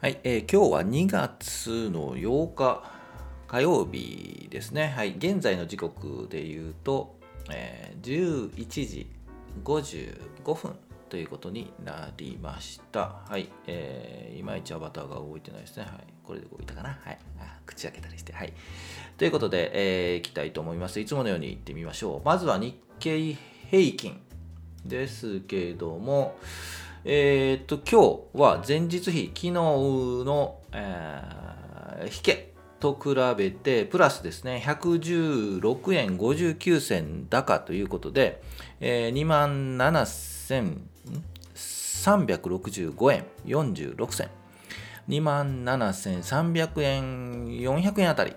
はい、えー今日は2月の8日火曜日ですね。はい、現在の時刻で言うと、えー11時55分ということになりました。はい、えーいまいちアバターが動いてないですね。はい、これで動いたかな。はい、あ口開けたりして。はい。ということで、えーいきたいと思います。いつものように行ってみましょう。まずは日経平均ですけども、えーっと、今日は前日比、昨日の、えー引けと比べて、プラスですね、116円59銭高ということで、えー、2万7365円46銭、2万7300円400円あたり。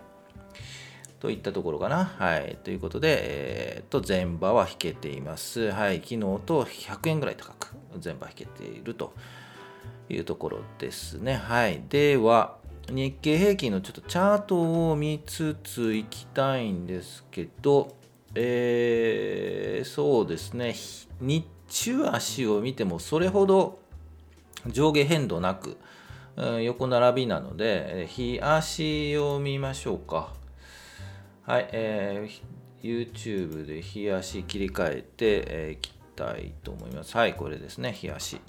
といったところかな。はい。ということで、えー、と、前場は引けています。はい。昨日と100円ぐらい高く、前場引けているというところですね。はい。では、日経平均のちょっとチャートを見つついきたいんですけど、えーそうですね。日中足を見てもそれほど上下変動なく、うん横並びなので、日足を見ましょうか。はい、えー YouTube で日足切り替えて、えーいきたいと思います。はい、これですね、日足。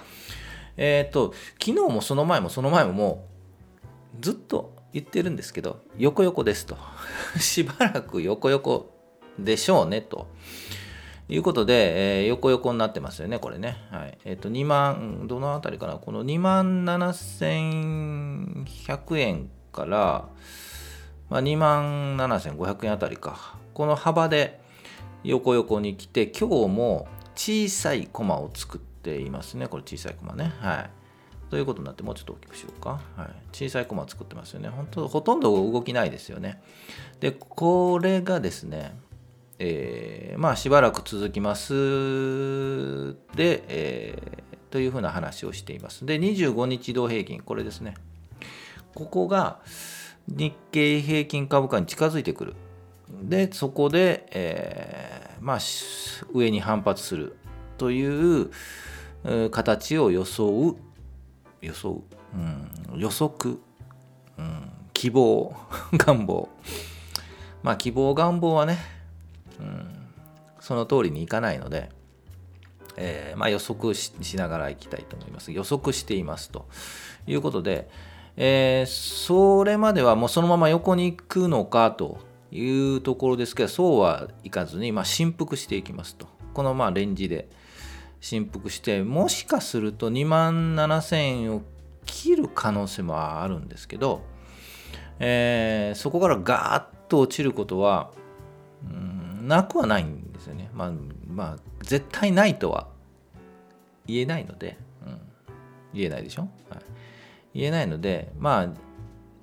えっ、と、昨日もその前もその前ももうずっと言ってるんですけど、横横ですと。しばらく横横でしょうねと。いうことで、えー横横になってますよね、これね。はい。えっ、と、2万、どのあたりかな、この2万7100円から、まあ、2万7500円あたりか。この幅で横横に来て、今日も小さいコマを作っていますね。これ小さいコマね。はい。ということになって、もうちょっと大きくしようか。はい、小さいコマ作ってますよね。本当ほとんど動きないですよね。で、これがですね、えーまあしばらく続きますで、えーというふうな話をしています。で、25日移動平均、これですね。ここが日経平均株価に近づいてくる。で、そこで、えーまあ、上に反発するというえー形を装う、装う、うん、予測、うん、希望、願望。まあ、希望、願望はね、うん、その通りにいかないので、えーまあ、予測ししながらいきたいと思います。予測していますということで、えーそれまではもうそのまま横に行くのかというところですけど、そうはいかずに、まあ、振幅していきますと。このまあレンジで振幅して、もしかすると2万7000円を切る可能性もあるんですけど、えーそこからガーッと落ちることは、うんなくはないんですよね。まあ、まあ、絶対ないとは言えないので、うん、言えないでしょ、はい、言えないので、まあ、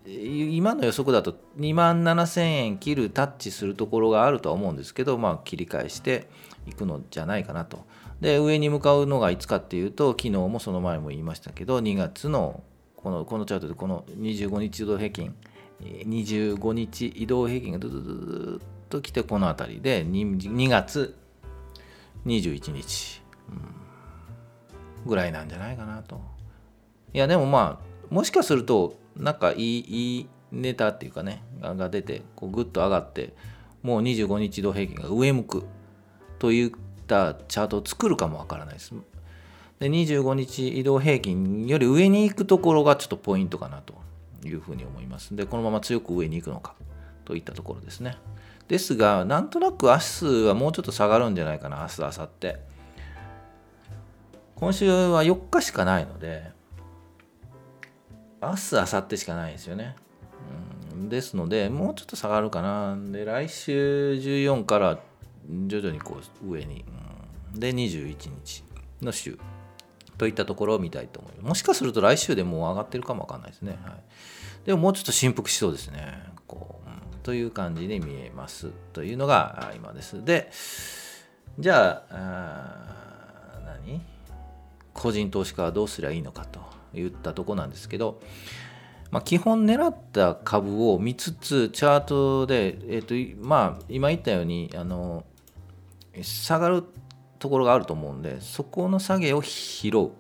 今の予測だと2万7000円切るタッチするところがあるとは思うんですけど、まあ、切り返していくのじゃないかなと。で、上に向かうのがいつかっていうと、昨日もその前も言いましたけど、2月のこのこのチャートでこの25日移動平均、25日移動平均がドゥドゥドゥドゥっと来て、この辺りで 2, 2月21日、うんぐらいなんじゃないかなと。いや、でもまあ、もしかすると、なんかいいいいネタっていうかね、が出て、こうグッと上がって、もう25日移動平均が上向くといったチャートを作るかもわからないです。で、25日移動平均より上に行くところがちょっとポイントかなというふうに思います。で、このまま強く上に行くのかといったところですね。ですが、なんとなく明日はもうちょっと下がるんじゃないかな、明日、明後日。今週は4日しかないので、明日、明後日しかないですよね。うん、ですので、もうちょっと下がるかな。で、来週14から徐々にこう上に。うんで、21日の週といったところを見たいと思います。もしかすると来週でもう上がってるかもわかんないですね。はい、でももうちょっと振幅しそうですね。こううんという感じで見えますというのが今です。で、じゃあ、あ何？個人投資家はどうすりゃいいのかと言ったとこなんですけど、まあ、基本狙った株を見つつチャートで、えーとまあ、今言ったようにあの下がるところがあると思うんでそこの下げを拾う。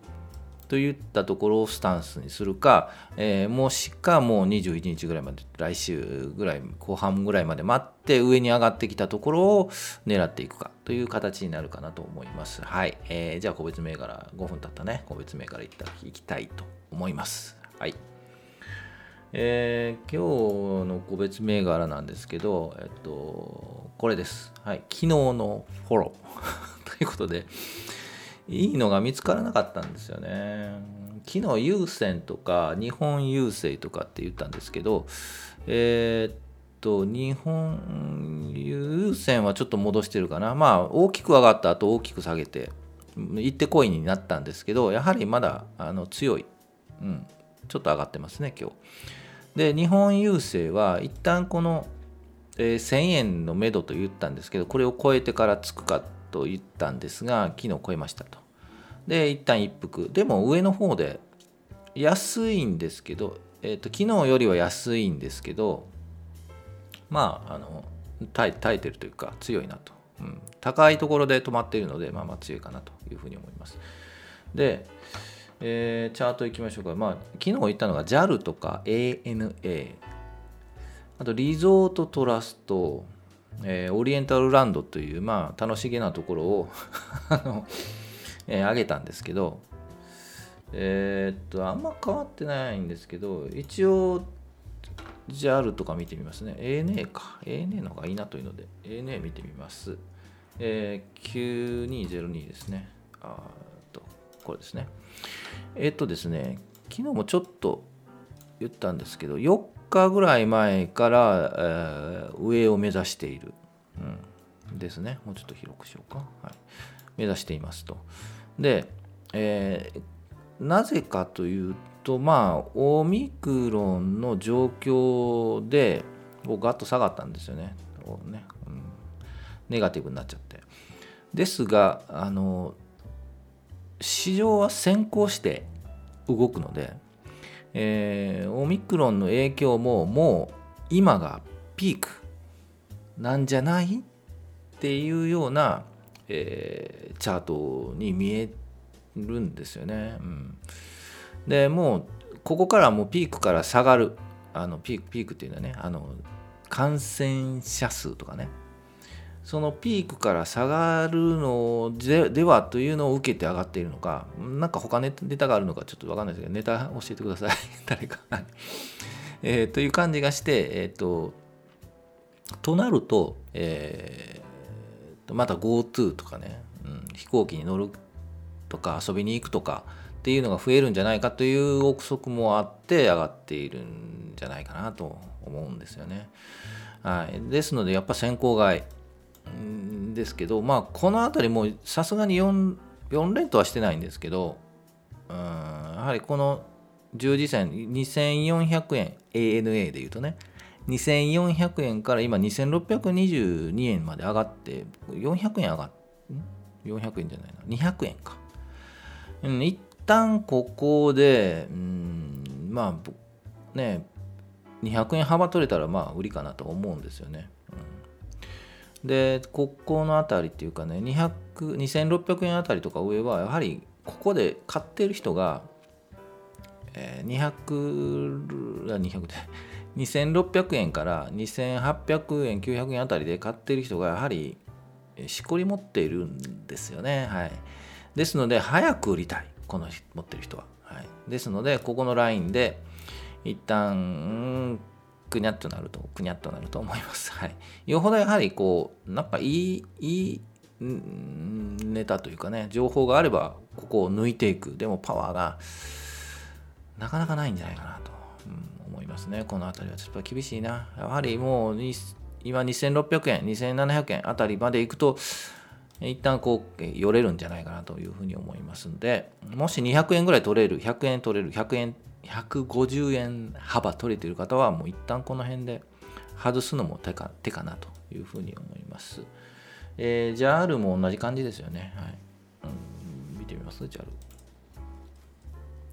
といったところをスタンスにするか、えー、もしかもう21日ぐらいまで来週ぐらい後半ぐらいまで待って上に上がってきたところを狙っていくかという形になるかなと思います。はい、えー、じゃあ個別銘柄5分経ったね。個別銘柄いったいきたいと思います。はい。えー、今日の個別銘柄なんですけど、えっと、これです。はい、昨日のフォロー。ということで、いいのが見つからなかったんですよね。昨日優先とか日本郵政とかって言ったんですけど、えー、っと、日本郵船はちょっと戻してるかな。まあ、大きく上がった後大きく下げて、行ってこいになったんですけど、やはりまだあの強い、うん、ちょっと上がってますね、今日。で日本郵政は一旦この、えー、1000円のめどと言ったんですけどこれを超えてからつくかと言ったんですが昨日超えましたと。で一旦一服。でも上の方で安いんですけど、えーと、昨日よりは安いんですけどまああの耐えてるというか強いなと、うん、高いところで止まっているのでまあまあ強いかなというふうに思います。でえー、チャートいきましょうか。まあ、昨日言ったのが JAL とか ANA、あとリゾートトラスト、えー、オリエンタルランドという、まあ、楽しげなところを あの、えー、上げたんですけど、えー、っと、あんま変わってないんですけど、一応、JAL とか見てみますね。ANA か。ANA の方がいいなというので、ANA 見てみます。えー、9202ですね。あと、これですね。えっとですね、昨日もちょっと言ったんですけど、4日ぐらい前から、えー、上を目指している、うん、ですね。もうちょっと広くしようか。はい、目指していますと。で、えー、なぜかというと、まあ、オミクロンの状況で、ガッと下がったんですよね。ねうん、ネガティブになっちゃって。ですが、あの市場は先行して動くので、えー、オミクロンの影響ももう今がピークなんじゃないっていうような、えー、チャートに見えるんですよね。うん、でもうここからもうピークから下がる。あのピークピークっていうのはねあの感染者数とかね。そのピークから下がるのではというのを受けて上がっているのか、何か他ネタがあるのかちょっと分かんないですけど、ネタ教えてください。誰か えー、という感じがして、えっ、ー、と、となると、えー、また GoTo とかね、うん、飛行機に乗るとか遊びに行くとかっていうのが増えるんじゃないかという憶測もあって上がっているんじゃないかなと思うんですよね。はい、ですのでやっぱ先行買いですけど、まあ、この辺りもさすがに 4, 4連投はしてないんですけど、うん、やはりこの十字線2400円 ANA でいうとね2400円から今2622円まで上がって400円上がって400円じゃないな。200円か、うん、一旦ここで、うん、まあね200円幅取れたらまあ売りかなと思うんですよね。でここの辺りっていうかね200 2600円あたりとか上はやはりここで買ってる人が、えー、200 200で2600円から2800円900円あたりで買ってる人がやはりしこり持っているんですよね。はい。ですので早く売りたい。この持ってる人は、はい、ですのでここのラインで一旦くにゃっとなると、くにゃっとなると思います。はい。よほどやはりこう、なんかいい、いいネタというかね、情報があれば、ここを抜いていく。でもパワーがなかなかないんじゃないかなと、うん、思いますね。この辺りはちょっと厳しいな。やはりもう、今2600円、2700円あたりまでいくと、一旦こう、寄れるんじゃないかなというふうに思いますんで、もし200円ぐらい取れる、100円取れる、100円150円幅取れている方はもう一旦この辺で外すのも手か手かなというふうに思います。えー、JAL も同じ感じですよね。はいうん、見てみます ?JAL。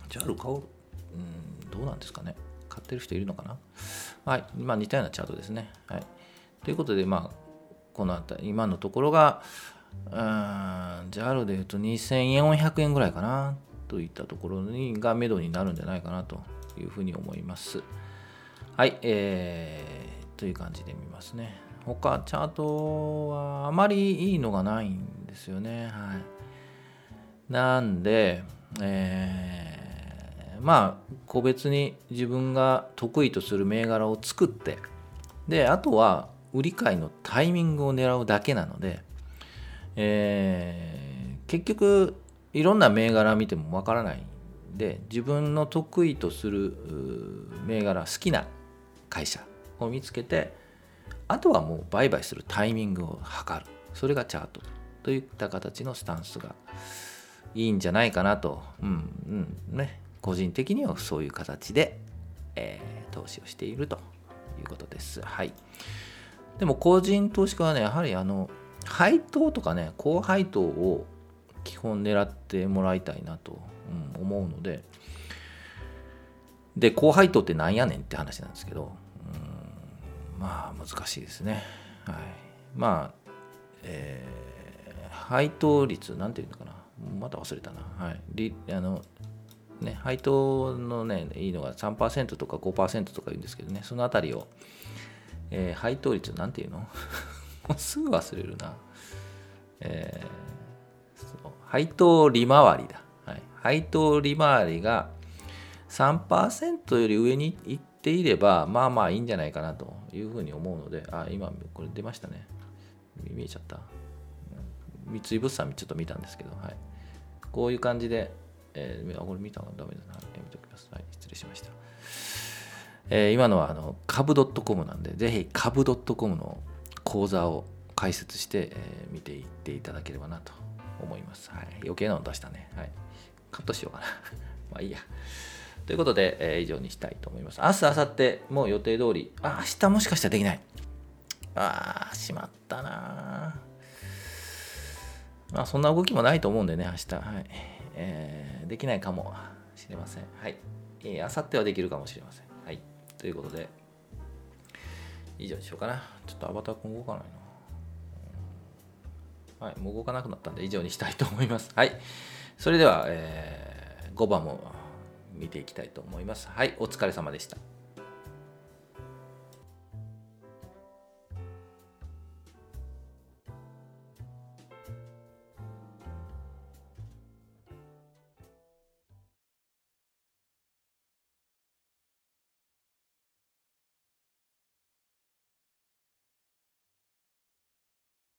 JAL 買う、うん、どうなんですかね？買ってる人いるのかな？はい。まあ似たようなチャートですね。はい。ということで、まあ、この辺り、今のところが、うん、JAL で言うと2400円ぐらいかな。といったところにが目処になるんじゃないかなというふうに思います。はい、えー、という感じで見ますね。他、チャートはあまりいいのがないんですよね。はい。なんで、えー、まあ、個別に自分が得意とする銘柄を作って、で、あとは売り買いのタイミングを狙うだけなので、えー、結局いろんな銘柄見てもわからないんで自分の得意とする銘柄好きな会社を見つけてあとはもう売買するタイミングを測るそれがチャートといった形のスタンスがいいんじゃないかなと、うんうんね、個人的にはそういう形で、えー、投資をしているということです。はい。でも個人投資家はね、やはりあの、配当とかね、高配当を基本狙ってもらいたいなと、うん、思うので、で、高配当ってなんやねんって話なんですけど、うん、まあ難しいですね。はい。まあ、えー、配当率、なんていうのかな、また忘れたな。はい。あのね、配当のね、いいのが3%とか5%とか言うんですけどね、そのあたりを、えー、配当率なんていうの？もうすぐ忘れるな。えー、配当利回りだ。はい、配当利回りが3%より上にいっていれば、まあまあいいんじゃないかなというふうに思うので、あ、今これ出ましたね。見えちゃった。三井物産ちょっと見たんですけど、はい、こういう感じで、えー、これ見たのダメだな。やめておきます。はい、失礼しました。えー、今のはあの株 .com なんで、ぜひ株 .com の講座を解説して、えー、見ていっていただければなと思います。はい、余計なの出したね。はい、カットしようかな。まあいいや。ということで、えー、以上にしたいと思います。明日、明後日、もう予定通り、あ、明日もしかしたらできない。ああ、しまったなまあ、そんな動きもないと思うんでね、明日。はい。えー、できないかもしれません。はい。えー、明後日はできるかもしれません。はい。ということで、以上にしようかな。ちょっとアバター君動かないな。はい、もう動かなくなったんで以上にしたいと思います。はい。それでは、えー、5番も見ていきたいと思います。はい、お疲れ様でした。